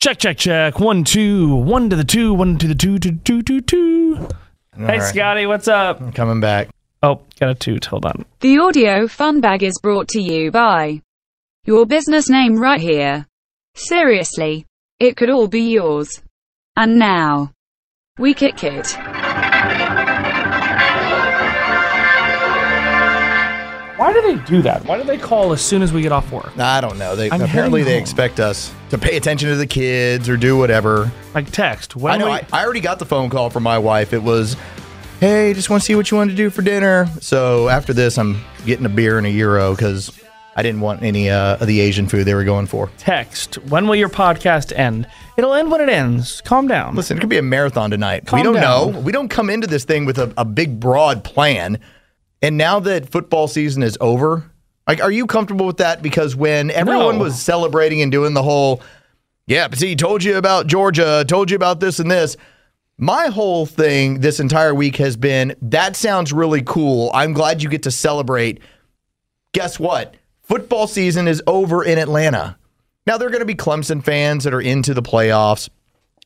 Check, check, check. One, two, one to the two, one to the two, two, two, two, two. hey, right. Scotty, what's up? I'm coming back. Oh, got a toot. Hold on. The audio fun bag is brought to you by your business name right here. Seriously, it could all be yours. And now, we kick it. Why do they do that? Why do they call as soon as we get off work? I don't know. They I'm apparently they home. expect us to pay attention to the kids or do whatever. Like text. When I know. we- I, I already got the phone call from my wife. It was, "Hey, just want to see what you want to do for dinner." So after this, I'm getting a beer and a euro because I didn't want any uh, of the Asian food they were going for. text. When will your podcast end? It'll end when it ends. Calm down. Listen, it could be a marathon tonight. Calm we don't down. know. We don't come into this thing with a, a big, broad plan. And now that football season is over, like, are you comfortable with that? Because when everyone No. was celebrating and doing the whole, yeah, but see, told you about Georgia, told you about this and this. My whole thing this entire week has been that sounds really cool. I'm glad you get to celebrate. Guess what? Football season is over in Atlanta. Now, there are going to be Clemson fans that are into the playoffs.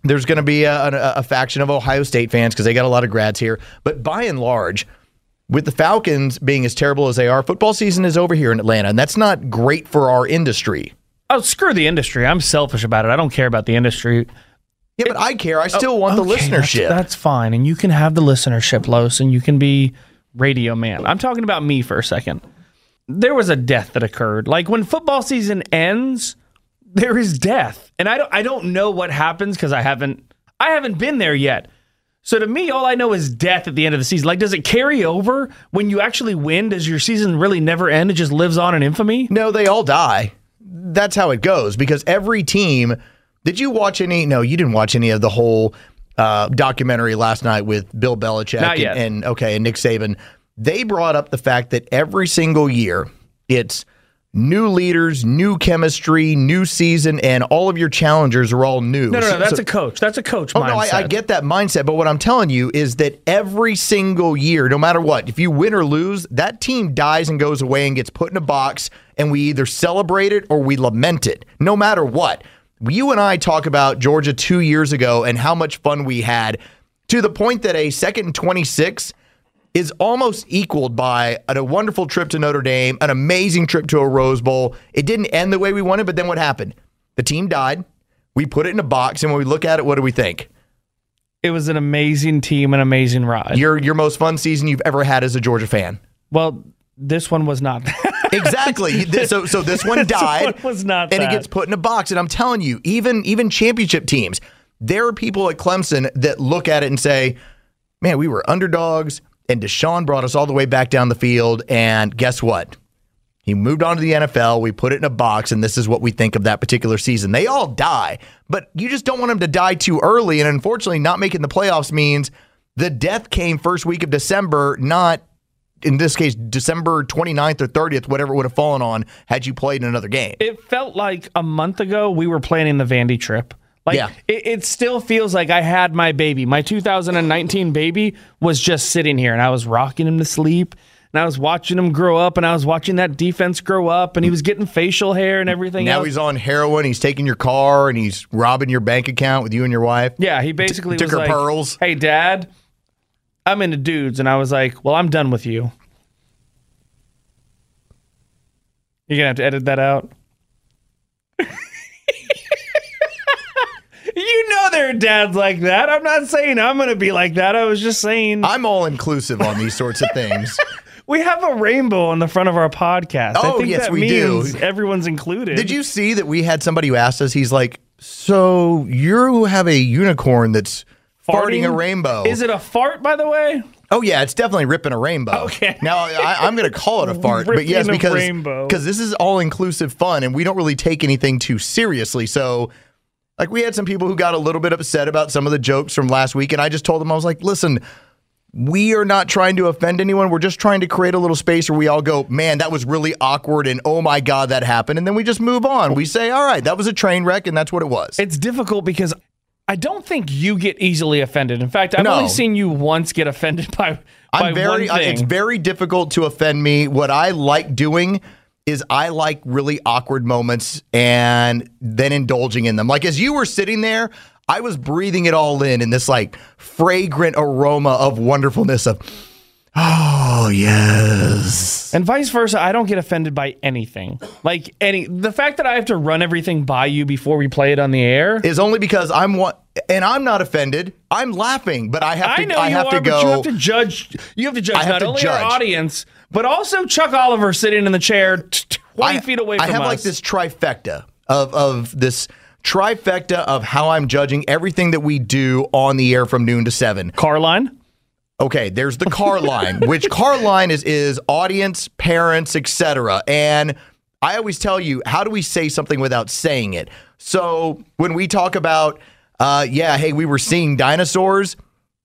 There's going to be a, a, a faction of Ohio State fans because they got a lot of grads here. But by and large, with the Falcons being as terrible as they are, football season is over here in Atlanta, and that's not great for our industry. Oh, screw the industry. I'm selfish about it. I don't care about the industry. Yeah, but I care. I still want the oh, Okay, that's- listenership. That's, fine. And you can have the listenership, Los, and you can be radio man. I'm talking about me for a second. There was a death that occurred. Like when football season ends, there is death. And I don't I don't know what happens because I haven't I haven't been there yet. So to me, all I know is death at the end of the season. Like, does it carry over when you actually win? Does your season really never end? It just lives on in infamy? No, they all die. That's how it goes because every team. Did you watch any? No, you didn't watch any of the whole uh, documentary last night with Bill Belichick and, and okay and Nick Saban. They brought up the fact that every single year it's new leaders, new chemistry, new season, and all of your challengers are all new. No, no, no. That's so- a coach. That's a coach Oh mindset. no, I, I get that mindset, but what I'm telling you is that every single year, no matter what, if you win or lose, that team dies and goes away and gets put in a box, and we either celebrate it or we lament it, no matter what. You and I talk about Georgia two years ago and how much fun we had, to the point that a second and 26 is almost equaled by a, a wonderful trip to Notre Dame, an amazing trip to a Rose Bowl. It didn't end the way we wanted, but then what happened? The team died. We put it in a box, and when we look at it, what do we think? it was an amazing team, an amazing ride. your your most fun season you've ever had as a Georgia fan. well, this one was not. Exactly. This- so so this one This died. one was not and that. it gets put in a box. And I'm telling you, even even championship teams, there are people at Clemson that look at it and say, "Man, we were underdogs, and Deshaun brought us all the way back down the field, and guess what?" He moved on to the NFL. We put it in a box, and this is what we think of that particular season. They all die, but you just don't want them to die too early. And unfortunately, not making the playoffs means the death came first week of December, not in this case, December 29th or 30th, whatever it would have fallen on had you played in another game. it felt like a month ago we were planning the Vandy trip. Like Yeah. it, it still feels like I had my baby. My 2019 baby was just sitting here and I was rocking him to sleep. And I was watching him grow up and I was watching that defense grow up and he was getting facial hair and everything Now else. he's on heroin. He's taking your car and he's robbing your bank account with you and your wife. yeah, he basically took was her like, pearls. "Hey dad, I'm into dudes." And I was like, "Well, I'm done with you." You're going to have to edit that out. Dads like that. I'm not saying I'm going to be like that. I was just saying I'm all inclusive on these sorts of things. we have a rainbow on the front of our podcast. I Oh, think yes, that we do. everyone's included. Did you see that we had somebody who asked us? He's like, "So you have a unicorn that's farting, a rainbow?" Is it a fart, by the way? Oh yeah, it's definitely ripping a rainbow. Okay. Now I, I'm going to call it a fart, but yes, because because this is all inclusive fun, and we don't really take anything too seriously. So, like, we had some people who got a little bit upset about some of the jokes from last week, and I just told them I was like, listen. We are not trying to offend anyone. We're just trying to create a little space where we all go, man, that was really awkward, and oh my God, that happened. And then we just move on. We say, all right, that was a train wreck, and that's what it was. It's difficult because I don't think you get easily offended. In fact, I've No. only seen you once get offended by, by I'm very. one I- thing. it's very difficult to offend me. What I like doing is I like really awkward moments and then indulging in them. Like as you were sitting there, I was breathing it all in in this like fragrant aroma of wonderfulness of oh yes. And vice versa, I don't get offended by anything. Like any the fact that I have to run everything by you before we play it on the air. Is only because I'm one and I'm not offended. I'm laughing, but I have to I know I you have are, to go but you have to judge. You have to judge not only judge. our audience, but also Chuck Oliver sitting in the chair t- twenty I, feet away I from have us. like this trifecta of of this trifecta of how I'm judging everything that we do on the air from noon to seven. car line. Okay, there's the car line, which car line is is audience, parents, etc. And I always tell you, how do we say something without saying it? So when we talk about, uh, yeah, hey, we were seeing dinosaurs,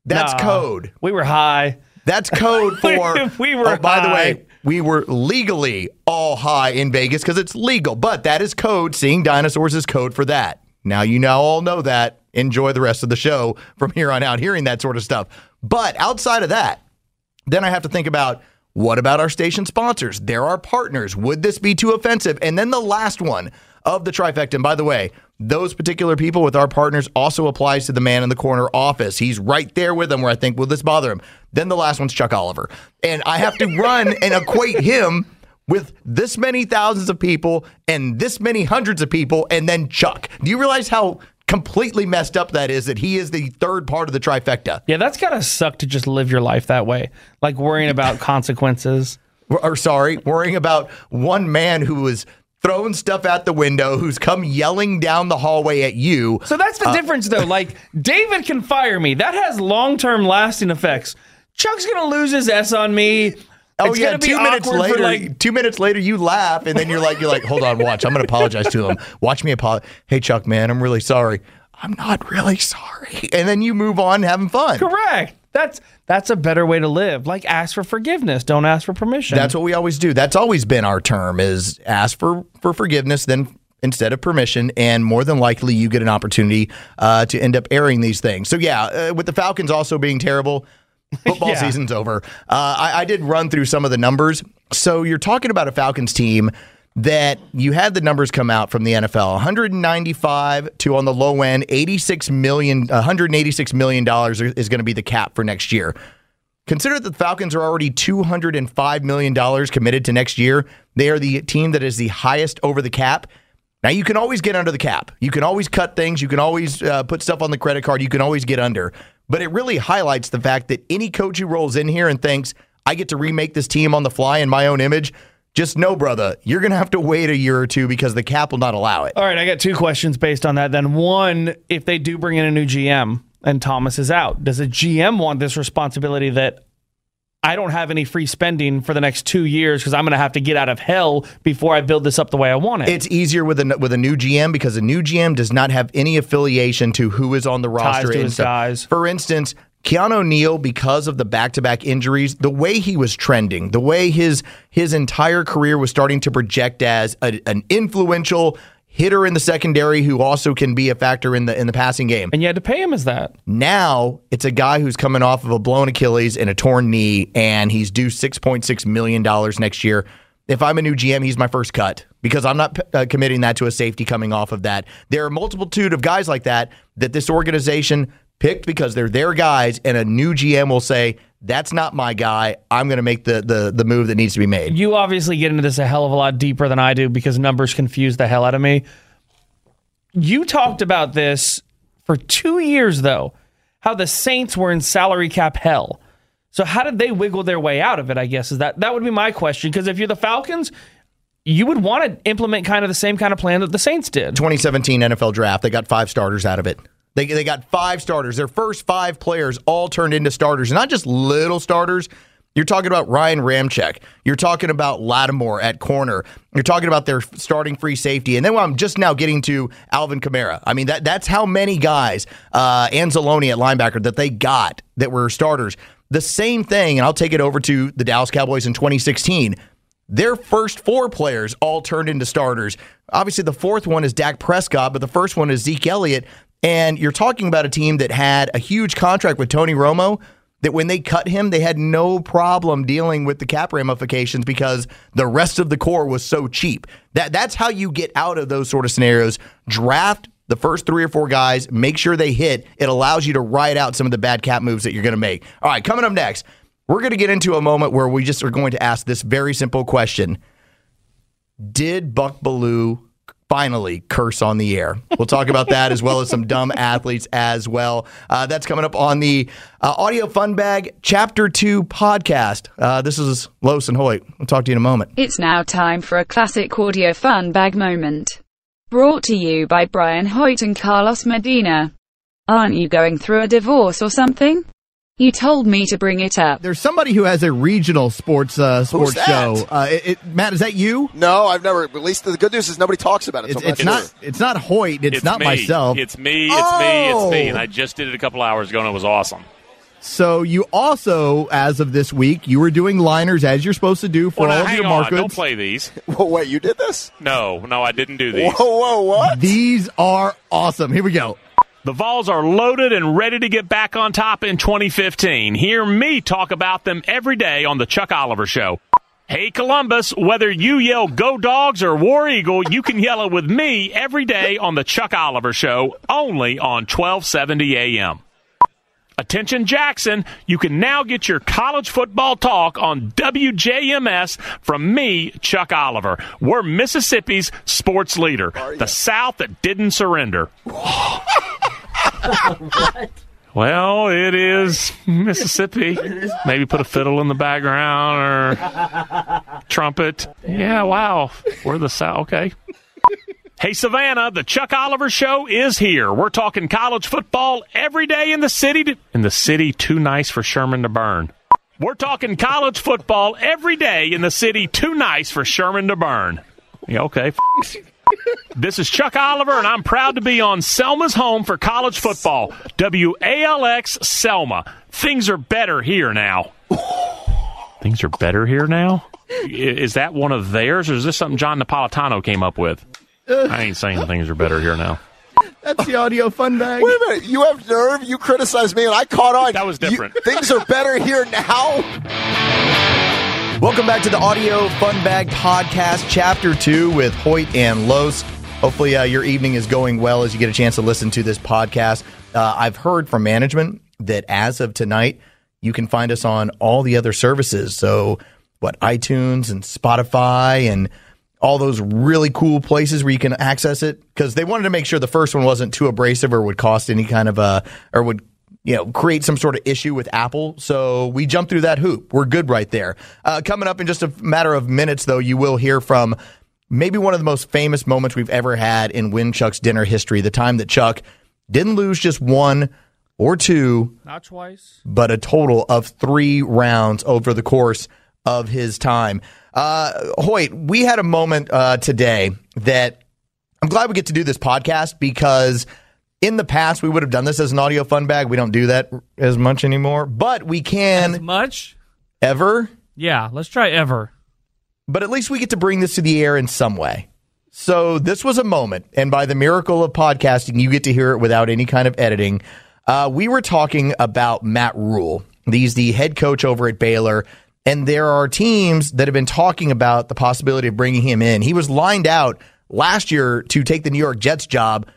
that's Nah, code. We were high. That's code for. We were Oh, by the way, we were legally all high in Vegas because it's legal, but that is code. Seeing dinosaurs is code for that. Now you now all know that. Enjoy the rest of the show from here on out, hearing that sort of stuff. But outside of that, then I have to think about what about our station sponsors? They're our partners. Would this be too offensive? And then the last one of the trifecta. And by the way, those particular people with our partners also applies to the man in the corner office. He's right there with them where I think, will this bother him? Then the last one's Chuck Oliver. And I have to run and equate him with this many thousands of people and this many hundreds of people and then Chuck. Do you realize how completely messed up that is that he is the third part of the trifecta? Yeah, that's gotta suck to just live your life that way, like worrying about consequences. or, or sorry, worrying about one man who was throwing stuff out the window, who's come yelling down the hallway at you. So that's the uh, difference, though. Like David can fire me. That has long-term, lasting effects. Chuck's gonna lose his s on me. Oh It's yeah, two minutes later, like two minutes later, you laugh, and then you're like, you're like, hold on, watch. I'm gonna apologize to him. Watch me apologize. Hey Chuck, man, I'm really sorry. I'm not really sorry. And then you move on, having fun. correct. That's that's a better way to live. Like ask for forgiveness. Don't ask for permission. That's what we always do. That's always been our term: is ask for for forgiveness, then instead of permission, and more than likely you get an opportunity uh, to end up airing these things. So yeah, uh, with the Falcons also being terrible. Football Yeah. season's over. Uh, I, I did run through some of the numbers. So you're talking about a Falcons team that you had the numbers come out from the NFL 195 to on the low end 86 million 186 million dollars is going to be the cap for next year. Consider that the Falcons are already $205 million committed to next year. They are the team that is the highest over the cap. Now, you can always get under the cap. You can always cut things. You can always uh, put stuff on the credit card. You can always get under. But it really highlights the fact that any coach who rolls in here and thinks, I get to remake this team on the fly in my own image, just know, brother, you're going to have to wait a year or two because the cap will not allow it. All right, I got two questions based on that. Then one, if they do bring in a new GM and Thomas is out, does a GM want this responsibility that I don't have any free spending for the next two years because I'm going to have to get out of hell before I build this up the way I want it? It's easier with a with a new GM because a new GM does not have any affiliation to who is on the roster. to and his stuff. guys. For instance, Keanu O'Neal, because of the back to back injuries, the way he was trending, the way his his entire career was starting to project as a, an influential hitter in the secondary who also can be a factor in the in the passing game. and you had to pay him as that. Now it's a guy who's coming off of a blown Achilles and a torn knee, and he's due six point six million dollars next year. If I'm a new GM, he's my first cut because I'm not uh, committing that to a safety coming off of that. There are a multitude of guys like that that this organization picked because they're their guys, and a new GM will say, "That's not my guy. I'm going to make the the the move that needs to be made." You obviously get into this a hell of a lot deeper than I do because numbers confuse the hell out of me. You talked about this for two years, though, how the Saints were in salary cap hell. So how did they wiggle their way out of it? I guess is that that would be my question. Because if you're the Falcons, you would want to implement kind of the same kind of plan that the Saints did. 2017 NFL draft. They got five starters out of it. They, they got five starters. Their first five players all turned into starters, not just little starters. You're talking about Ryan Ramczyk. You're talking about Lattimore at corner. You're talking about their starting free safety. And then I'm just now getting to Alvin Kamara. I mean, that that's how many guys, uh, Anzalone at linebacker, that they got that were starters. The same thing, and I'll take it over to the Dallas Cowboys in 2016. Their first four players all turned into starters. Obviously, the fourth one is Dak Prescott, but the first one is Zeke Elliott. And you're talking about a team that had a huge contract with Tony Romo. that when they cut him, they had no problem dealing with the cap ramifications because the rest of the core was so cheap. That that's how you get out of those sort of scenarios. Draft the first three or four guys, make sure they hit. It allows you to ride out some of the bad cap moves that you're going to make. All right, coming up next, we're going to get into a moment where we just are going to ask this very simple question: Did Buck Belue finally curse on the air. We'll talk about that as well as some dumb athletes as well. Uh, that's coming up on the uh, Audio Fun Bag Chapter 2 podcast. Uh, this is Los and Hoyt. We'll talk to you in a moment. It's now time for a classic audio fun bag moment. Brought to you by Brian Hoyt and Carlos Medina. Aren't you going through a divorce or something? You told me to bring it up. There's somebody who has a regional sports uh, sports that? show. Uh, it, it- Matt, is that you? No, I've never. At least the good news is nobody talks about it. It's, so it's not not. sure. It's not Hoyt. It's, not me. myself. It's me. It's me. It's me. Oh. And I just did it a couple hours ago, and it was awesome. so you also, as of this week, you were doing liners as you're supposed to do for Well, now, all of hang your on. markets. Don't play these. Whoa, wait, you did this? No, no, I didn't do these. Whoa, whoa, what? These are awesome. Here we go. The Vols are loaded and ready to get back on top in 2015. Hear me talk about them every day on the Chuck Oliver Show. Hey, Columbus, whether you yell Go Dogs or War Eagle, you can yell it with me every day on the Chuck Oliver Show, only on 1270 AM. Attention Jackson, you can now get your college football talk on WJMS from me, Chuck Oliver. We're Mississippi's sports leader, the South that didn't surrender. Well, it is Mississippi. Maybe put a fiddle in the background or trumpet. Yeah, wow. We're the South. Okay. Hey, Savannah, the Chuck Oliver Show is here. We're talking college football every day in the city. To, in the city, too nice for Sherman to burn. We're talking college football every day in the city, too nice for Sherman to burn. Yeah, okay. This is Chuck Oliver, and I'm proud to be on Selma's home for college football. WALX Selma. Things are better here now. Things are better here now? Is that one of theirs, or is this something John Napolitano came up with? I ain't saying things are better here now. That's the audio fun bag. Wait a minute. You have nerve. You criticize me, and I caught on. That was You- different. things are better here now. Welcome back to the Audio Fun Bag Podcast, Chapter 2 with Hoyt and Los. Hopefully, uh, your evening is going well as you get a chance to listen to this podcast. Uh, I've heard from management that as of tonight, you can find us on all the other services. So, what, iTunes and Spotify and all those really cool places where you can access it because they wanted to make sure the first one wasn't too abrasive or would cost any kind of uh or would you know create some sort of issue with Apple. So we jumped through that hoop. We're good right there. Uh, coming up in just a matter of minutes, though, you will hear from maybe one of the most famous moments we've ever had in Win Chuck's dinner history. The time that Chuck didn't lose just one or two, Not twice. but a total of three rounds over the course of his time. Uh, Hoyt, we had a moment uh, today that I'm glad we get to do this podcast because in the past we would have done this as an audio fun bag. We don't do that as much anymore, but we can Much? ever. Yeah, let's try ever. But at least we get to bring this to the air in some way. So this was a moment, and by the miracle of podcasting, you get to hear it without any kind of editing. Uh, we were talking about Matt Rhule. He's the head coach over at Baylor, and there are teams that have been talking about the possibility of bringing him in. He was lined out last year to take the New York Jets job.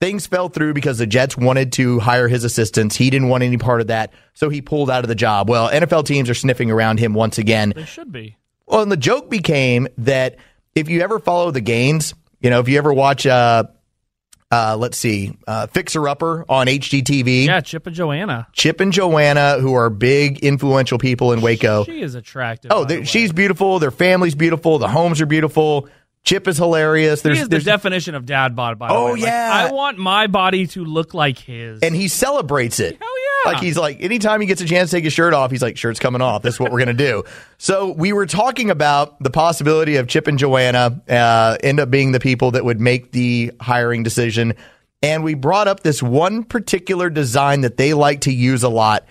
Things fell through because the Jets wanted to hire his assistants. He didn't want any part of that, so he pulled out of the job. Well, NFL teams are sniffing around him once again. They should be. Well, and the joke became that if you ever follow the Gaines, you know, if you ever watch, uh, uh, let's see, uh, Fixer Upper on HGTV, Yeah, Chip and Joanna. Chip and Joanna, who are big, influential people in Waco. She is attractive. Oh, by the way. she's beautiful. Their family's beautiful. The homes are beautiful. Chip is hilarious. He There's, is the definition of dad bod. By the Oh, way, Like, yeah. I want my body to look like his. and he celebrates it. Hell yeah. Like he's like, anytime he gets a chance to take his shirt off, he's like, shirt's coming off. This is what we're gonna do. So we were talking about the possibility of Chip and Joanna uh, end up being the people that would make the hiring decision, and we brought up this one particular design that they like to use a lot,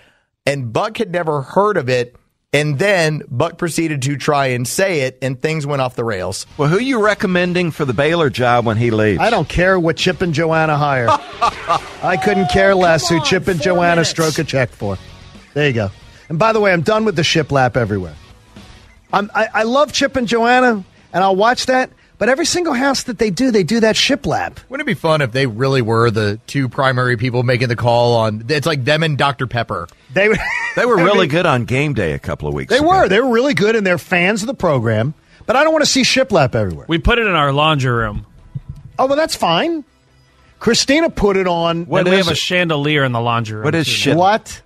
and Buck had never heard of it. And then Buck proceeded to try and say it, and things went off the rails. Well, who you recommending for the Baylor job when he leaves? I don't care what Chip and Joanna hire. I couldn't care less who Chip and Joanna stroke a check for. There you go. And by the way, I'm done with the shiplap everywhere. I'm, I, I love Chip and Joanna, and I'll watch that. But every single house that they do, they do that shiplap. Wouldn't it be fun if they really were the two primary people making the call on? It's like them and Dr. Pepper. They They were really good on game day a couple of weeks They ago. were. They were really good, and they're fans of the program. But I don't want to see shiplap everywhere. We put it in our laundry room. Oh, well, that's fine. Christina put it on. What and we is have a chandelier in the laundry room. What is too. ship? What?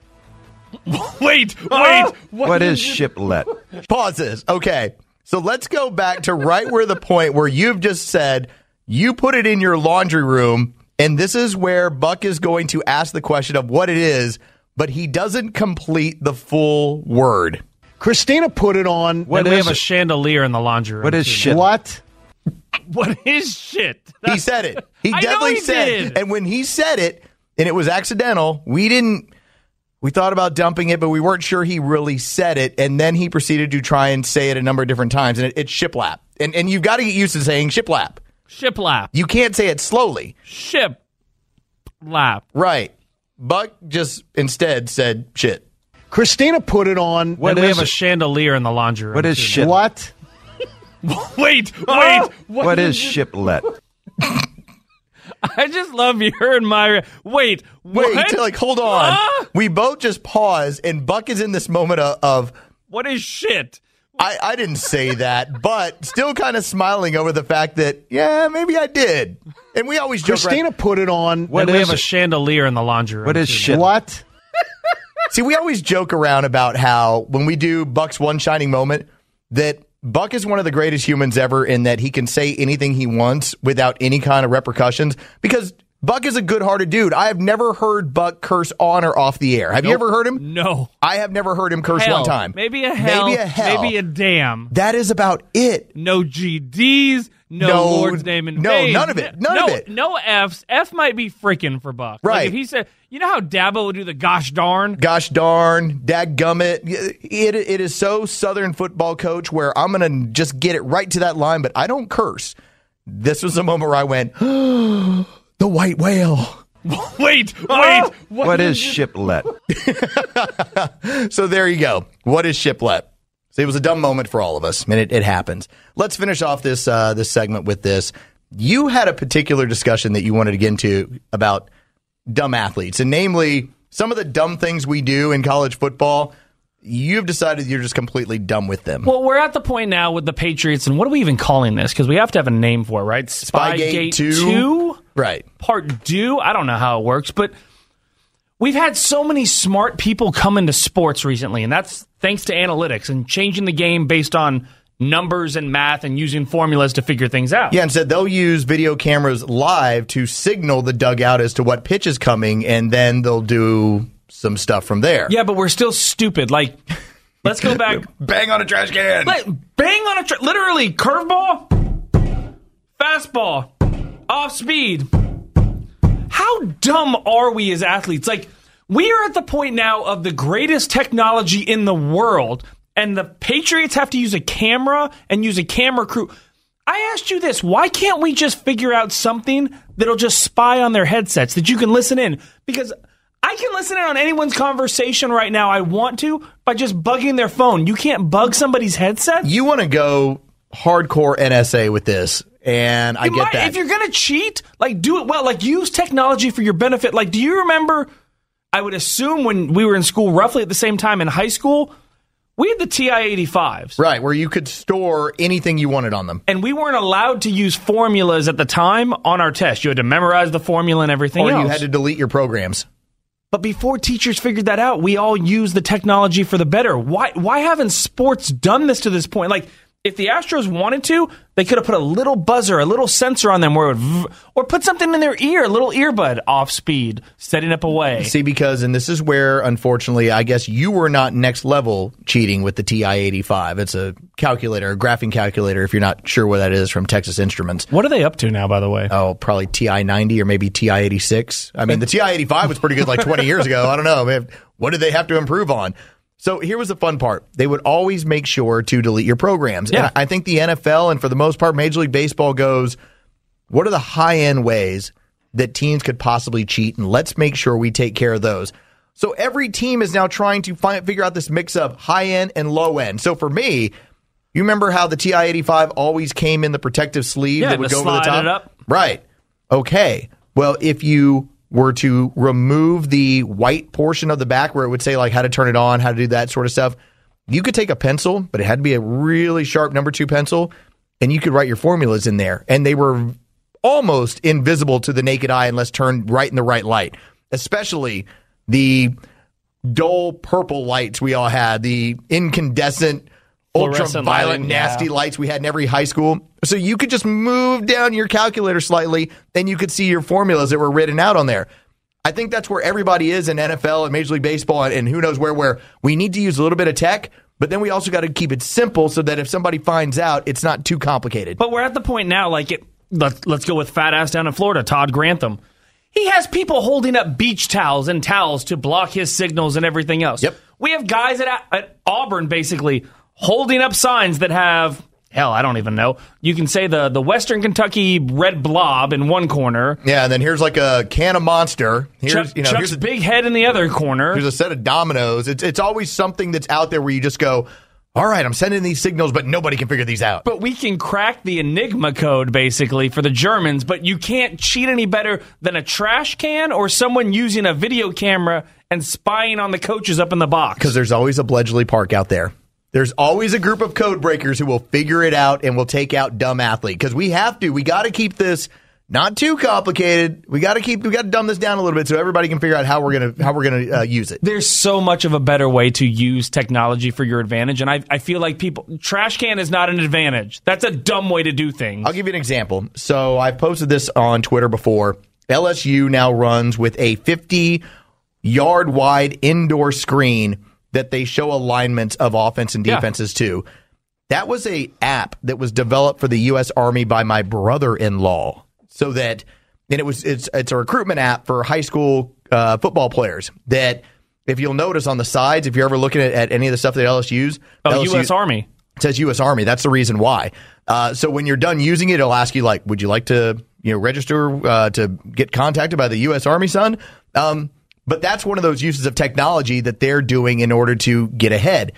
Wait, wait. What is shiplet? Pause this. Okay. So let's go back to right where the point where you've just said you put it in your laundry room, and this is where Buck is going to ask the question of what it is, but he doesn't complete the full word. Christina put it on. What and we is have a chandelier in the laundry room. What is too. ship? What? What is shit? He said it. He I know definitely he said did. And when he said it, and it was accidental, we didn't. We thought about dumping it, but we weren't sure he really said it. And then he proceeded to try and say it a number of different times, and it, it's shiplap. And and you've got to get used to saying shiplap. Shiplap. You can't say it slowly. Ship lap. Right. Buck just instead said shit. Christina put it on. What and we is have a it? chandelier in the laundry room. What is too. ship? What? Wait, wait. What is shiplet? I just love you and my. Wait, Wait, what? like hold on. Huh? We both just pause, and Buck is in this moment of, of What is shit? I, I didn't say that, but still kind of smiling over the fact that yeah, maybe I did. And we always joke. Christina Right? put it on. What we have a chandelier in the laundry room. What is shit? What? See, we always joke around about how when we do Buck's one shining moment, that Buck is one of the greatest humans ever in that he can say anything he wants without any kind of repercussions because Buck is a good hearted dude. I have never heard Buck curse on or off the air. Have you ever heard him? No. I have never heard him curse Hell. one time. Maybe a hell. Maybe a hell. Maybe a damn. that is about it. No GDs. No, No, Lord's name in no, vain. none of it, none no, of it. No Fs. F might be freaking for Buck. Like Right. if he said, you know how Dabo would do the gosh darn? Gosh darn, dadgummit. It, it is so Southern football coach where I'm going to just get it right to that line, but I don't curse. This was a moment where I went, the white whale. Wait, wait. What is shiplet? So there you go. What is shiplet? So it was a dumb moment for all of us, and it, it happens. Let's finish off this uh, this segment with this. You had a particular discussion that you wanted to get into about dumb athletes, and namely some of the dumb things we do in college football. You've decided you're just completely dumb with them. Well, we're at the point now with the Patriots, and what are we even calling this? Because we have to have a name for it, right? Spygate 2? 2? right. Part deux? I don't know how it works, but we've had so many smart people come into sports recently, and that's thanks to analytics and changing the game based on numbers and math and using formulas to figure things out. Yeah, and said they'll use video cameras live to signal the dugout as to what pitch is coming, and then they'll do some stuff from there. Yeah, but we're still stupid. Like, let's go back. Bang on a trash can. Like, bang on a tra- literally curveball, fastball, off speed. How dumb are we as athletes? Like, we are at the point now of the greatest technology in the world, and the Patriots have to use a camera and use a camera crew. I asked you this why can't we just figure out something that'll just spy on their headsets that you can listen in? Because I can listen in on anyone's conversation right now I want to by just bugging their phone. You can't bug somebody's headset? You want to go hardcore NSA with this, and I You get might- that. If you're gonna cheat, like do it well. Like use technology for your benefit. Like, do you remember? I would assume when we were in school, roughly at the same time in high school, we had the TI 85s, right, where you could store anything you wanted on them. and we weren't allowed to use formulas at the time on our test. You had to memorize the formula and everything Or else. you had to delete your programs. But before teachers figured that out, we all used the technology for the better. Why why haven't sports done this to this point? Like if the Astros wanted to, they could have put a little buzzer, a little sensor on them where it would or put something in their ear, a little earbud off speed, setting up away. See, because, and this is where, unfortunately, I guess you were not next level cheating with the TI 85. It's a calculator, a graphing calculator, if you're not sure what that is from Texas Instruments. What are they up to now, by the way? Oh, probably TI 90 or maybe TI 86. I mean, the TI 85 was pretty good like 20 years ago. I don't know. What did they have to improve on? So here was the fun part. They would always make sure to delete your programs. Yeah. And I think the NFL and for the most part, Major League Baseball goes, what are the high end ways that teams could possibly cheat? And let's make sure we take care of those. So every team is now trying to find figure out this mix of high end and low end. So for me, you remember how the TI 85 always came in the protective sleeve Yeah, that would go over the top? it up. Right. Okay. Well, if you were to remove the white portion of the back where it would say like how to turn it on, how to do that sort of stuff, you could take a pencil, but it had to be a really sharp number two pencil, and you could write your formulas in there. And they were almost invisible to the naked eye unless turned right in the right light, especially the dull purple lights we all had, the incandescent, ultraviolet, lighting, nasty yeah. lights we had in every high school. So you could just move down your calculator slightly and you could see your formulas that were written out on there. I think that's where everybody is in NFL and Major League Baseball and, and who knows where, where we need to use a little bit of tech, but then we also got to keep it simple so that if somebody finds out, it's not too complicated. But we're at the point now, like, it, let, let's go with fat ass down in Florida, Todd Grantham. He has people holding up beach towels and towels to block his signals and everything else. Yep. We have guys at, at Auburn basically holding up signs that have, hell, I don't even know. You can say the, the Western Kentucky red blob in one corner, yeah, and then here's like a can of Monster. Here's Chuck, you know Chuck's here's a, big head in the other corner. here's a set of dominoes. It's it's always something that's out there where you just go, all right, I'm sending these signals, but nobody can figure these out. But we can crack the Enigma code basically for the Germans, but you can't cheat any better than a trash can or someone using a video camera and spying on the coaches up in the box. because there's always a Bletchley Park out there. There's always a group of code breakers who will figure it out and will take out dumb athlete. Because we have to. We got to keep this not too complicated. We got to keep. We got to dumb this down a little bit so everybody can figure out how we're gonna how we're gonna uh, use it. There's so much of a better way to use technology for your advantage, and I, I feel like people trash can is not an advantage. That's a dumb way to do things. I'll give you an example. So I've posted this on Twitter before. LSU now runs with a 50 yard wide indoor screen that they show alignments of offense and Yeah. defenses to. That was a app that was developed for the U.S. Army by my brother-in-law, so that and it was it's it's a recruitment app for high school uh, football players. That if you'll notice on the sides, if you're ever looking at, at any of the stuff that LSU's, oh, LSU U.S. Army. it says U.S. Army. That's the reason why. Uh, so when you're done using it, it'll ask you like, would you like to you know register uh, to get contacted by the U.S. Army, son? Um, but that's one of those uses of technology that they're doing in order to get ahead.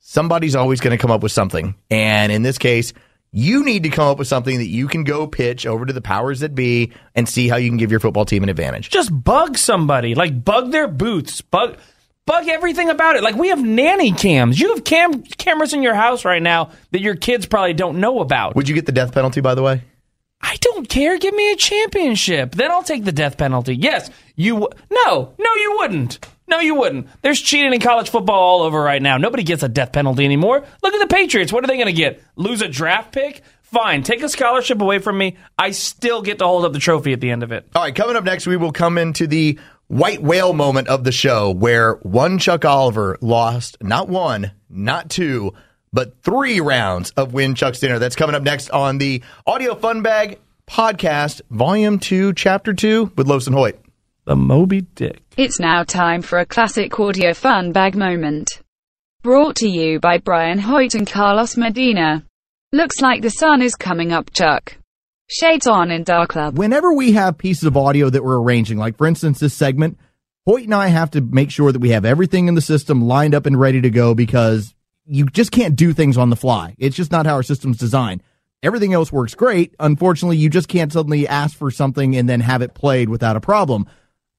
Somebody's always going to come up with something, and in this case. You need to come up with something that you can go pitch over to the powers that be and see how you can give your football team an advantage. Just bug somebody, like bug their booths, bug bug everything about it. Like we have nanny cams. You have cam cameras in your house right now that your kids probably don't know about. Would you get the death penalty, by the way? I don't care. Give me a championship. Then I'll take the death penalty. Yes, you. W- no, no, you wouldn't. No, you wouldn't. There's cheating in college football all over right now. Nobody gets a death penalty anymore. Look at the Patriots. What are they going to get? Lose a draft pick? Fine. Take a scholarship away from me. I still get to hold up the trophy at the end of it. All right, coming up next, we will come into the white whale moment of the show where one Chuck Oliver lost not one, not two, but three rounds of Win Chuck's Dinner. That's coming up next on the Audio Fun Bag podcast, Volume 2, Chapter 2 with Los and Hoyt. The Moby Dick. It's now time for a classic audio fun bag moment. Brought to you by Brian Hoyt and Carlos Medina. Looks like the sun is coming up, Chuck. Shades on in Dark Club. Whenever we have pieces of audio that we're arranging, like for instance this segment, Hoyt and I have to make sure that we have everything in the system lined up and ready to go because you just can't do things on the fly. It's just not how our system's designed. Everything else works great. Unfortunately, you just can't suddenly ask for something and then have it played without a problem.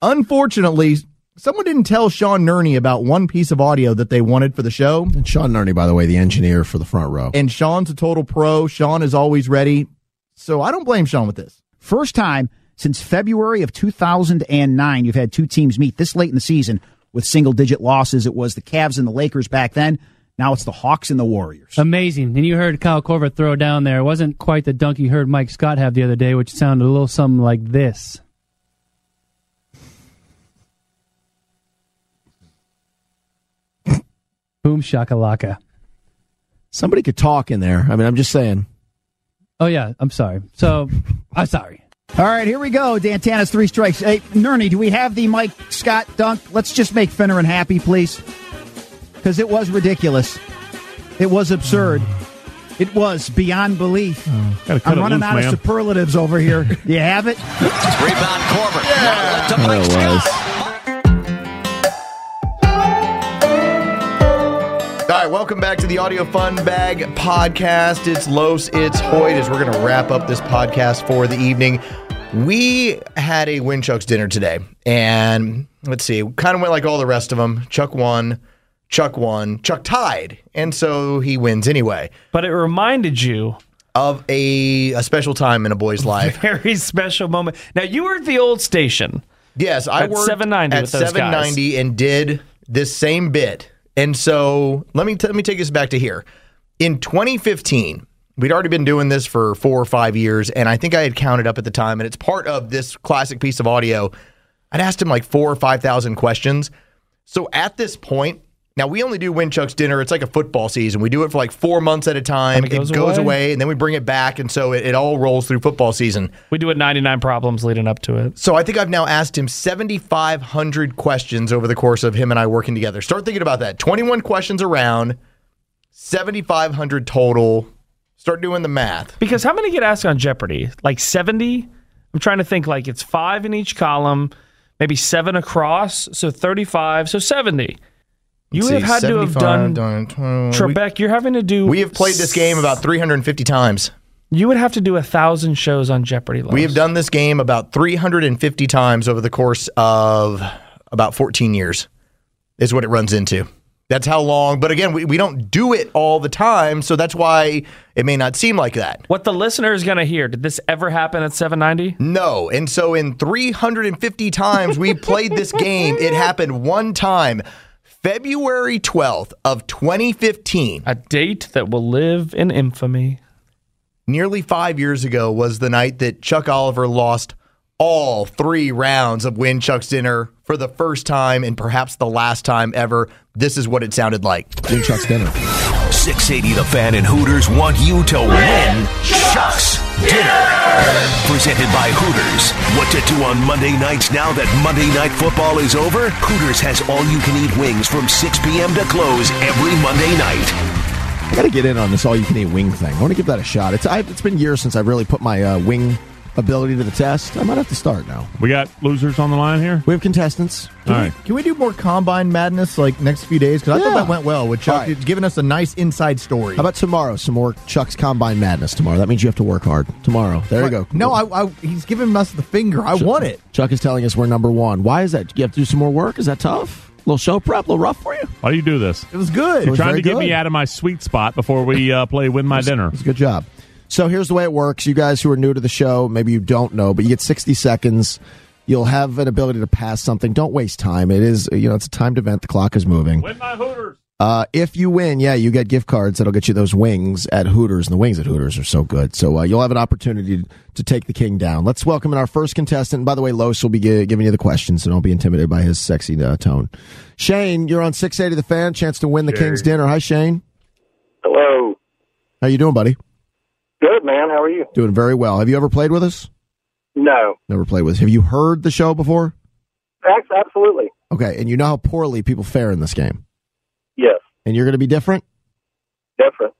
Unfortunately, someone didn't tell Sean Nerney about one piece of audio that they wanted for the show. And Sean Nerney, by the way, the engineer for the front row. And Sean's a total pro. Sean is always ready. So I don't blame Sean with this. First time since February of 2009, you've had two teams meet this late in the season with single digit losses. It was the Cavs and the Lakers back then. Now it's the Hawks and the Warriors. Amazing. And you heard Kyle Korver throw down there. It wasn't quite the dunk you heard Mike Scott have the other day, which sounded a little something like this. Boom shakalaka. Somebody could talk in there. I mean, I'm just saying. Oh yeah, I'm sorry. So I'm sorry. All right, here we go. Dantana's three strikes. Hey, Nerney, do we have the Mike Scott dunk? Let's just make Finneran happy, please because it was ridiculous. It was absurd. It was beyond belief. Oh, I'm running loose, out man. of superlatives over here. you have it? Rebound Korver. Yeah. To Mike All right, welcome back to the Audio Fun Bag podcast. It's Los, it's Hoyt, as we're going to wrap up this podcast for the evening. We had a Win Chuck's dinner today, and let's see, kind of went like all the rest of them. Chuck won. Chuck won, Chuck tied, and so he wins anyway. But it reminded you of a, a special time in a boy's life. Very special moment. Now you were at the old station. Yes, I At worked 790 at with those guys. 790 and did this same bit. And so let me t- let me take us back to here. In 2015, we'd already been doing this for four or five years, and I think I had counted up at the time, and it's part of this classic piece of audio. I'd asked him like four or five thousand questions. So at this point, now we only do Win Chuck's dinner. It's like a football season. We do it for like four months at a time. And it goes away. away. and then we bring it back, and so it, it all rolls through football season. We do it 99 problems leading up to it. So I think I've now asked him 7,500 questions over the course of him and I working together. Start thinking about that. 21 questions around, 7,500 total. Start doing the math. Because how many get asked on Jeopardy? Like 70? I'm trying to think like it's five in each column, maybe seven across, so 35, so 70. You Let's have see, had to have done, done- Trebek, you're having to do. We have played this game about 350 times. You would have to do a thousand shows on Jeopardy. We have done this game about 350 times over the course of about 14 years, is what it runs into. That's how long. But again, we, we don't do it all the time. So that's why it may not seem like that. What the listener is going to hear, did this ever happen at 790? No. And so in 350 times we played this game, it happened one time. February 12th of 2015. A date that will live in infamy. Nearly five years ago was the night that Chuck Oliver lost all three rounds of Win Chuck's Dinner for the first time and perhaps the last time ever. This is what it sounded like. Win Chuck's Dinner. 680 The Fan and Hooters want you to win Chuck's Dinner. Presented by Hooters. What to do on Monday nights now that Monday Night Football is over? Hooters has all you can eat wings from 6 p.m. to close every Monday night. I got to get in on this all-you-can-eat wing thing. I want to give that a shot. It's I, it's been years since I've really put my uh, wing ability to the test. I might have to start now. We got losers on the line here. We have contestants. All right. Can we do more combine madness like next few days? Because I thought that went well with Chuck All right. giving us a nice inside story. How about tomorrow? Some more Chuck's Combine Madness tomorrow. That means you have to work hard tomorrow. There you go. No, I, I, he's giving us the finger. I want it. Chuck is telling us we're number one. Why is that? You have to do some more work. Is that tough? A little show prep, a little rough for you. Why do you do this? It was good. You're was trying to get me out of my sweet spot before we uh, play Win My Dinner. It's a good job. So here's the way it works. You guys who are new to the show, maybe you don't know, but you get 60 seconds. You'll have an ability to pass something. Don't waste time. It is, you know, it's a timed event. The clock is moving. Win my Hooters. Uh, if you win, yeah, you get gift cards that'll get you those wings at Hooters, and the wings at Hooters are so good. So uh, you'll have an opportunity to take the king down. Let's welcome in our first contestant. And by the way, Los will be gi- giving you the questions, so don't be intimidated by his sexy uh, tone. Shane, you're on 680 The Fan, chance to win the king's dinner. Hi, Shane. Hello. How you doing, buddy? Good, man. How are you? Doing very well. Have you ever played with us? No. Never played with us. Have you heard the show before? Ax- Absolutely. Okay, and you know how poorly people fare in this game, Yes. and you're going to be different. Different.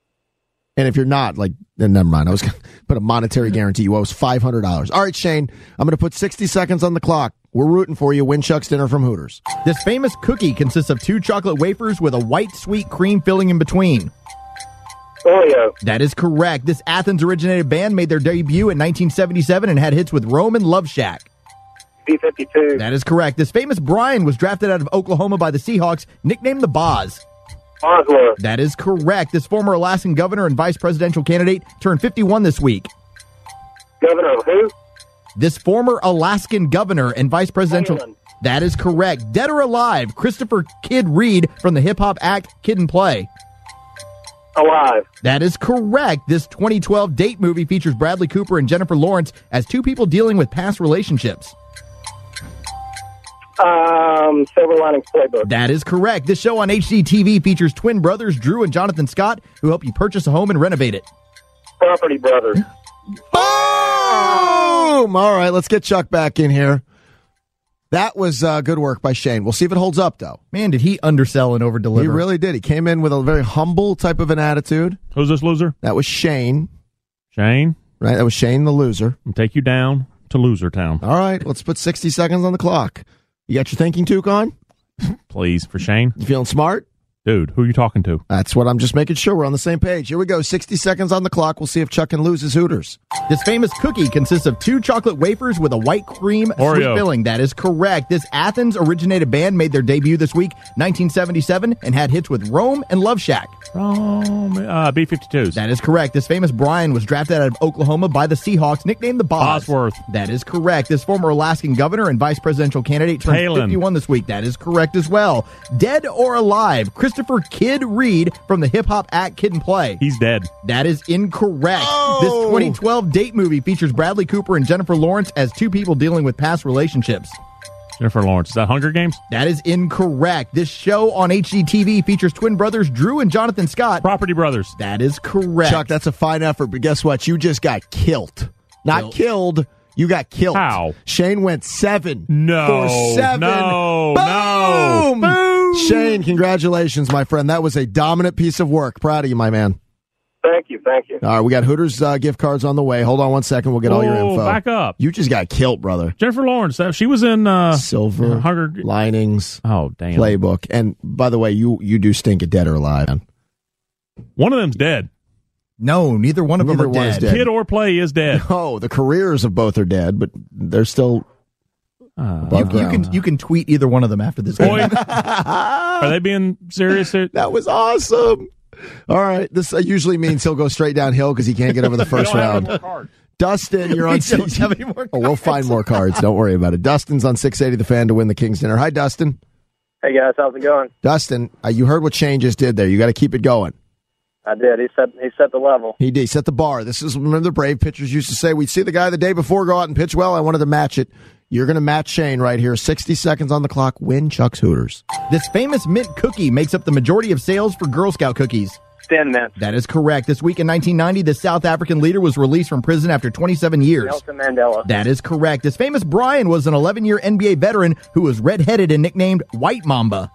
And if you're not, like, then never mind. I was going to put a monetary guarantee. You owe us five hundred dollars. All right, Shane. I'm going to put sixty seconds on the clock. We're rooting for you. Win Chuck's dinner from Hooters. This famous cookie consists of two chocolate wafers with a white sweet cream filling in between. Oh, Oreo. That is correct. This Athens originated band made their debut in 1977 and had hits with Roman Love Shack. B52. That is correct. This famous Brian was drafted out of Oklahoma by the Seahawks, nicknamed the Boz. Oslo. That is correct. This former Alaskan governor and vice presidential candidate turned 51 this week. Governor of who? This former Alaskan governor and vice presidential. That is correct. Dead or alive, Christopher Kid Reid from the hip hop act Kid and Play. Alive. That is correct. This 2012 date movie features Bradley Cooper and Jennifer Lawrence as two people dealing with past relationships. Um, Silver Linings Playbook. That is correct. This show on HGTV features twin brothers Drew and Jonathan Scott who help you purchase a home and renovate it. Property Brothers. Boom! All right, let's get Chuck back in here. That was uh, good work by Shane. We'll see if it holds up, though. Man, did he undersell and over deliver? He really did. He came in with a very humble type of an attitude. Who's this loser? That was Shane, Shane. right? That was Shane, the loser. I'll take you down to Loser Town, All right, let's put 60 seconds on the clock. You got your thinking toque on? please, for Shane. You feeling smart? Dude, who are you talking to? That's what I'm just making sure we're on the same page. Here we go. 60 seconds on the clock. We'll see if Chuck can lose his Hooters. This famous cookie consists of two chocolate wafers with a white cream sweet Oreo. filling. That is correct. This Athens originated band made their debut this week, 1977, and had hits with Roam and Love Shack. Roam, uh, B-52s. That is correct. This famous Brian was drafted out of Oklahoma by the Seahawks, nicknamed the Boz. Bosworth. That is correct. This former Alaskan governor and vice presidential candidate turned Palin. 51 this week. That is correct as well. Dead or alive, Christopher Kid Reid from the hip hop act Kid and Play. He's dead. That is incorrect. Oh. This 2012 date movie features Bradley Cooper and Jennifer Lawrence as two people dealing with past relationships. Jennifer Lawrence. Is that Hunger Games? That is incorrect. This show on HGTV features twin brothers Drew and Jonathan Scott. Property Brothers. That is correct. Chuck, that's a fine effort, but guess what? You just got killed. Not killed. You got killed. How? Shane went seven. No. For seven. No. Boom! No. Shane, congratulations, my friend. That was a dominant piece of work. Proud of you, my man. Thank you, thank you. All right, we got Hooters uh, gift cards on the way. Hold on one second. We'll get all your Whoa, info. back up. You just got killed, brother. Jennifer Lawrence. That, she was in uh, Silver Hunger. linings. Oh, damn. Playbook. And by the way, you you do stink at dead or alive. man. One of them's dead. No, neither one of them are dead. dead. Kid or play is dead. Oh, the careers of both are dead, but they're still Uh, above You can you can tweet either one of them after this game. Boy, are they being serious? here? That was awesome. All right, this uh, usually means he'll go straight downhill because he can't get over the first don't round. more. Dustin, you're on. We don't six- have any more Oh, we'll find more cards. Don't worry about it. Dustin's on 680 the fan to win the King's dinner. Hi, Dustin. Hey guys, how's it going? Dustin, uh, you heard what Shane just did there. You got to keep it going. I did. He set he set the level. He did. He set the bar. This is remember the Brave pitchers used to say we'd see the guy the day before go out and pitch well. I wanted to match it. You're going to match Shane right here. 60 seconds on the clock. Win Chuck's Hooters. This famous mint cookie makes up the majority of sales for Girl Scout cookies. Thin mints. That is correct. This week in 1990, the South African leader was released from prison after 27 years. Nelson Mandela. That is correct. This famous Brian was an 11 year NBA veteran who was redheaded and nicknamed White Mamba.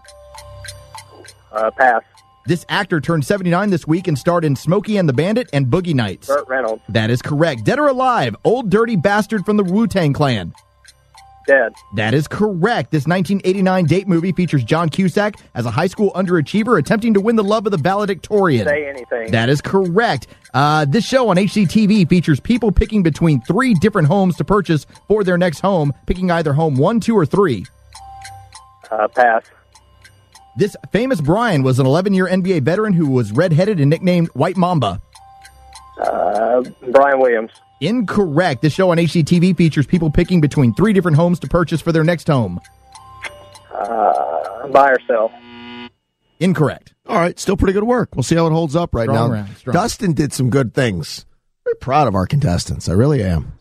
Uh, pass. This actor turned 79 this week and starred in Smokey and the Bandit and Boogie Nights. Burt Reynolds. That is correct. Dead or alive, old dirty bastard from the Wu Tang Clan. Dead. That is correct. This 1989 date movie features John Cusack as a high school underachiever attempting to win the love of the valedictorian. Say anything. That is correct. Uh, this show on HGTV features people picking between three different homes to purchase for their next home, picking either home one, two, or three. Uh, pass. This famous Brian was an 11 year NBA veteran who was redheaded and nicknamed White Mamba. Uh, Brian Williams. Incorrect. This show on HGTV features people picking between three different homes to purchase for their next home. Uh, buy or sell. Incorrect. All right, still pretty good work. We'll see how it holds up right Strong now. round, strong. Dustin did some good things. Very proud of our contestants. I really am.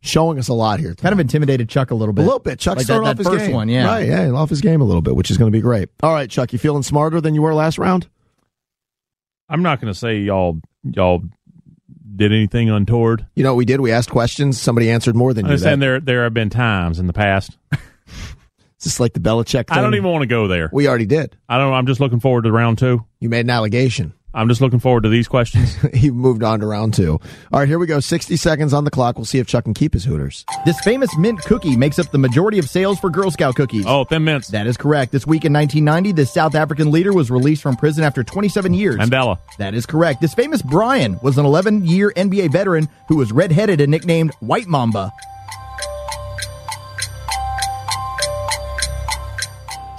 Showing us a lot here. Kind of intimidated Chuck a little bit. A little bit. Chuck Like started that, off that his first game. one, yeah. Right, yeah, off his game a little bit, which is going to be great. All right, Chuck, you feeling smarter than you were last round? I'm not going to say y'all y'all did anything untoward. You know what we did? We asked questions. Somebody answered more than I'm you. That- there there have been times in the past. It's just like the Belichick thing. I don't even want to go there. We already did. I don't. Know. I'm just looking forward to round two. You made an allegation. I'm just looking forward to these questions. he moved on to round two. All right, here we go. 60 seconds on the clock. We'll see if Chuck can keep his Hooters. This famous mint cookie makes up the majority of sales for Girl Scout cookies. oh, thin mints. That is correct. This week in 1990, the South African leader was released from prison after 27 years. Mandela. That is correct. This famous Brian was an 11 year NBA veteran who was redheaded and nicknamed White Mamba.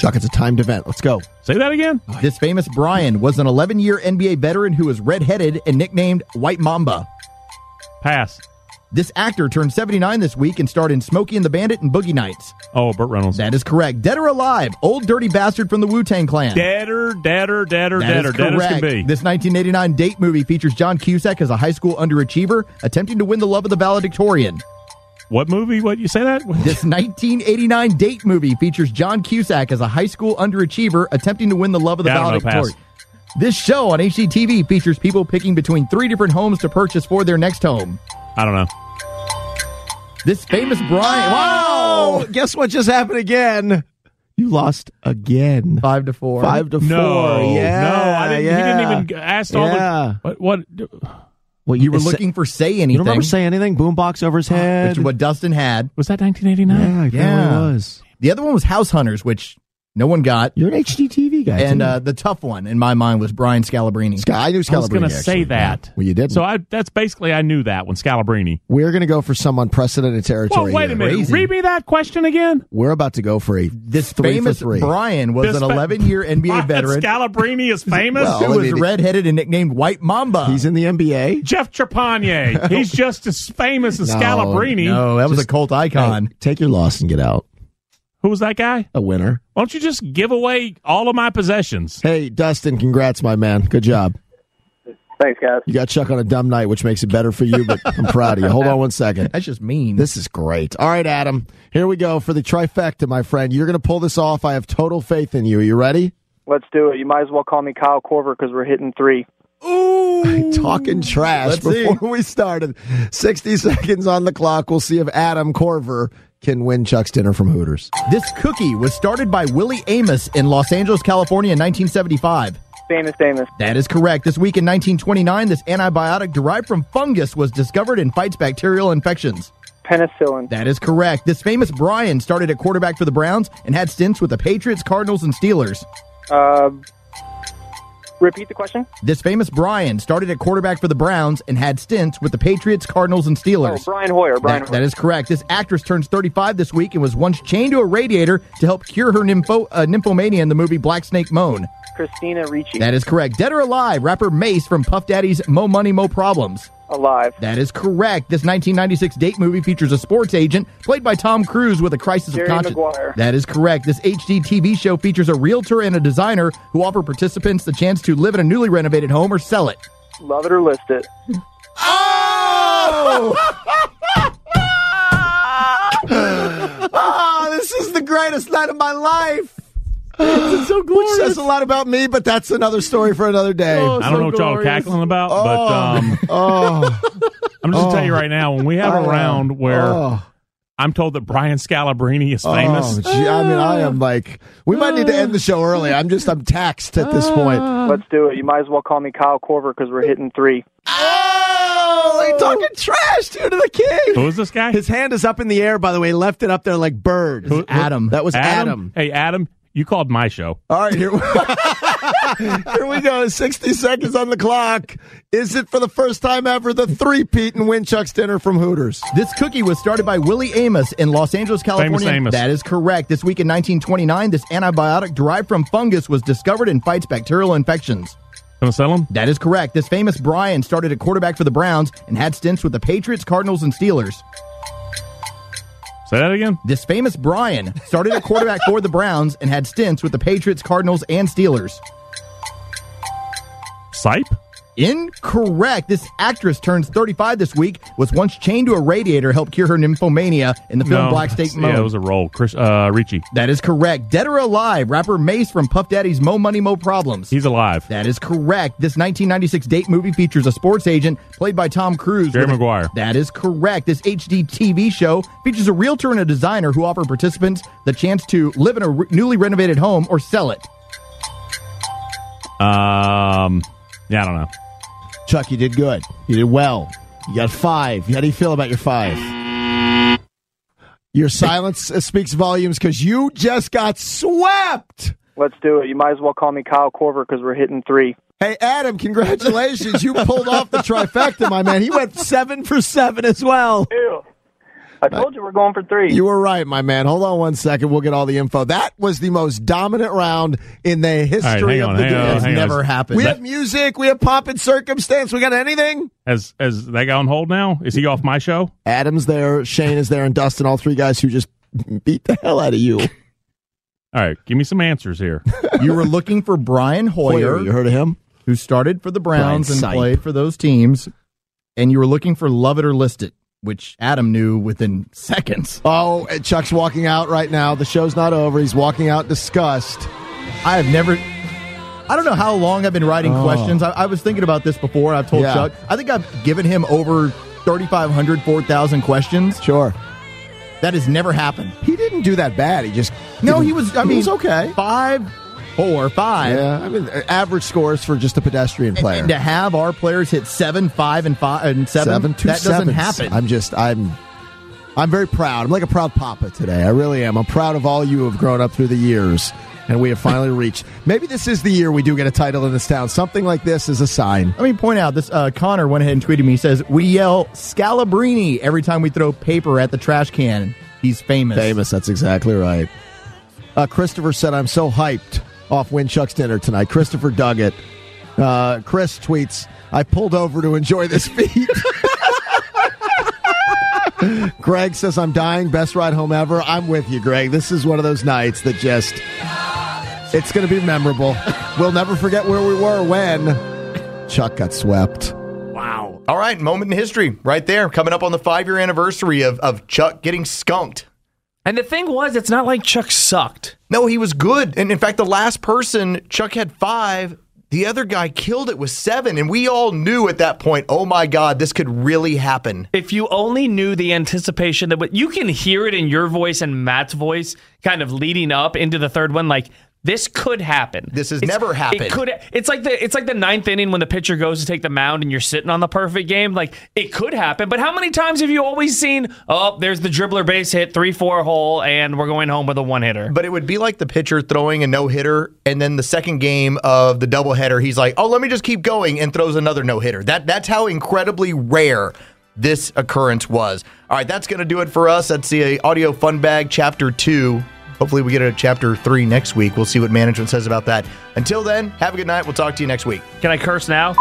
Chuck, it's a timed event. Let's go. Say that again. This famous Brian was an 11 year NBA veteran who was redheaded and nicknamed White Mamba. Pass. This actor turned 79 this week and starred in Smokey and the Bandit and Boogie Nights. Oh, Burt Reynolds. That is correct. Dead or alive, old dirty bastard from the Wu Tang Clan. Deader, deader, deader, That is deader, dead as can correct. be. This 1989 date movie features John Cusack as a high school underachiever attempting to win the love of the valedictorian. What movie? What you say that? This 1989 date movie features John Cusack as a high school underachiever attempting to win the love of the Yeah, I don't know, valedictorian. This show on HGTV features people picking between three different homes to purchase for their next home. I don't know. This famous Brian. Oh, guess what just happened again? You lost again. Five to four. Five to No, four. Yeah. no, I didn't. yeah. He didn't even ask all Yeah. the. What? What? Well, You were looking for say You anything. don't remember say anything? Boombox over his head. Which is what Dustin had. Was that 1989? yeah, I Yeah. yeah. was. The other one was House Hunters, which No one got. You're an HGTV guy. And uh, the tough one in my mind was Brian Scalabrine. Sky, I knew Scalabrini. I was going to say that. Yeah. Well, you did. So I that's basically I knew that when Scalabrini. We're going to go for some unprecedented territory. Well, territory. wait a here. minute. Read me that question again. We're about to go for a This three famous for three. Brian was This an 11 year NBA veteran Scalabrini is famous. Well, who was redheaded and nicknamed White Mamba. He's in the NBA. Jeff Trepagnier. He's just as famous as No, Scalabrini. no, that was a cult icon. Hey, take your loss and get out. Who was that guy? A winner. Why don't you just give away all of my possessions? Hey, Dustin, congrats, my man. Good job. Thanks, guys. You got Chuck on a dumb night, which makes it better for you, but I'm proud of you. Hold on one second. That's just mean. This is great. All right, Adam. Here we go for the trifecta, my friend. You're going to pull this off. I have total faith in you. Are you ready? Let's do it. You might as well call me Kyle Korver because we're hitting three. Ooh, talking trash Let's see. before we started. 60 seconds on the clock. We'll see if Adam Korver can win Chuck's dinner from Hooters. This cookie was started by Willie Amos in Los Angeles, California in 1975. Famous, famous. That is correct. This week in 1929, this antibiotic derived from fungus was discovered and fights bacterial infections. Penicillin. That is correct. This famous Brian started at quarterback for the Browns and had stints with the Patriots, Cardinals, and Steelers. Uh, repeat the question. This famous Brian started at quarterback for the Browns and had stints with the Patriots, Cardinals, and Oh, Steelers. Brian Hoyer. Brian That- Hoyer. that is correct. This actress turns 35 this week and was once chained to a radiator to help cure her nympho, uh, nymphomania in the movie Black Snake Moan. Christina Ricci. That is correct. Dead or alive, rapper Mase from Puff Daddy's Mo Money, Mo Problems. Alive. That is correct. This 1996 date movie features a sports agent played by Tom Cruise with a crisis Jerry of conscience. Maguire. That is correct. This HGTV show features a realtor and a designer who offer participants the chance to live in a newly renovated home or sell it. Love it or list it. Oh! oh, this is the greatest night of my life. It's so Which says a lot about me, but that's another story for another day. Oh, I don't know what y'all are cackling about, but um, Oh, I'm just gonna tell you Oh. right now when we have I a am. round where oh, I'm told that Brian Scalabrini is famous. oh, gee, I mean, I am like, we might need to end the show early. I'm just, I'm taxed at this point. Let's do it. You might as well call me Kyle Korver because we're hitting three. Oh, they talking trash to the king. Who is this guy? His hand is up in the air, by the way. Left it up there like bird. Who- Adam. That was Adam. Hey, Adam, you called my show. All right, here, here we go. 60 seconds on the clock. Is it for the first time ever the three-peat and Win Chuck's dinner from Hooters? This cookie was started by Willie Amos in Los Angeles, California. Famous Amos. That is correct. This week in 1929, this antibiotic derived from fungus was discovered and fights bacterial infections. Penicillin? That is correct. This famous Brian started at quarterback for the Browns and had stints with the Patriots, Cardinals, and Steelers. Say that again. This famous Brian started at quarterback for the Browns and had stints with the Patriots, Cardinals, and Steelers. Sipe? Incorrect. This actress turns 35 this week, was once chained to a radiator to help cure her nymphomania in the film No. Black Snake Moan. Yeah, it was a role. Chris uh, Ricci. That is correct. Dead or alive, rapper Mase from Puff Daddy's Mo Money Mo Problems. He's alive. That is correct. This 1996 date movie features a sports agent played by Tom Cruise. Jerry Maguire. That is correct. This HGTV show features a realtor and a designer who offer participants the chance to live in a re- newly renovated home or sell it. Um, yeah, I don't know. Chuck, you did good. You did well. You got five. How do you feel about your five? Your silence speaks volumes because you just got swept. Let's do it. You might as well call me Kyle Korver because we're hitting three. Hey, Adam, congratulations. you pulled off the trifecta, my man. He went seven for seven as well. Ew. I told you we're going for three. You were right, my man. Hold on one second. We'll get all the info. That was the most dominant round in the history hang of on, the hang on, game. It's hang on. never happened. We have music. We have pomp and circumstance. We got anything? Has has that guy on hold now? Is he off my show? Adam's there. Shane is there, and Dustin. All three guys who just beat the hell out of you. All right, give me some answers here. you were looking for Brian Hoyer, You heard of him? who started for the Browns Brian and Sipe. played for those teams, and you were looking for Love It or List It, which Adam knew within seconds. Oh, Chuck's walking out right now. The show's not over. He's walking out disgust. I have never. I don't know how long I've been writing Oh. questions. I, I was thinking about this before. I've told Yeah. Chuck. I think I've given him over 3,500, 4,000 questions. Sure. That has never happened. He didn't do that bad. He just No, he was. I he mean, was okay. Five, four, five. Yeah, I mean, uh, average scores for just a pedestrian player. And to have our players hit seven, five, and five, and seven, that doesn't sevens. happen. I'm just, I'm, I'm very proud. I'm like a proud papa today. I really am. I'm proud of all you who have grown up through the years. And we have finally reached. Maybe this is the year we do get a title in this town. Something like this is a sign. Let me point out this. Uh, Connor went ahead and tweeted me. He says we yell Scalabrini every time we throw paper at the trash can. He's famous. Famous. That's exactly right. Uh, Christopher said, "I'm so hyped off Win Chuck's dinner tonight." Christopher dug it. Uh, Chris tweets, "I pulled over to enjoy this feat." Greg says, "I'm dying. Best ride home ever." I'm with you, Greg. This is one of those nights that just it's going to be memorable. We'll never forget where we were when Chuck got swept. Wow. All right, moment in history right there. Coming up on the five year anniversary of, of Chuck getting skunked. And the thing was, it's not like Chuck sucked. No, he was good. And in fact, the last person, Chuck had five. The other guy killed it with seven. And we all knew at that point, oh my God, this could really happen. If you only knew the anticipation that you can hear it in your voice and Matt's voice kind of leading up into the third one, like this could happen. This has It's- never happened. It could. It's like the it's like the ninth inning when the pitcher goes to take the mound and you're sitting on the perfect game. Like it could happen, but how many times have you always seen? Oh, there's the dribbler base hit, three four hole, and we're going home with a one hitter. But it would be like the pitcher throwing a no hitter, and then the second game of the doubleheader, he's like, "Oh, let me just keep going," and throws another no hitter. That that's how incredibly rare this occurrence was. All right, that's going to do it for us. That's the audio fun bag chapter two. Hopefully, we get a chapter three next week. We'll see what management says about that. Until then, have a good night. We'll talk to you next week. Can I curse now?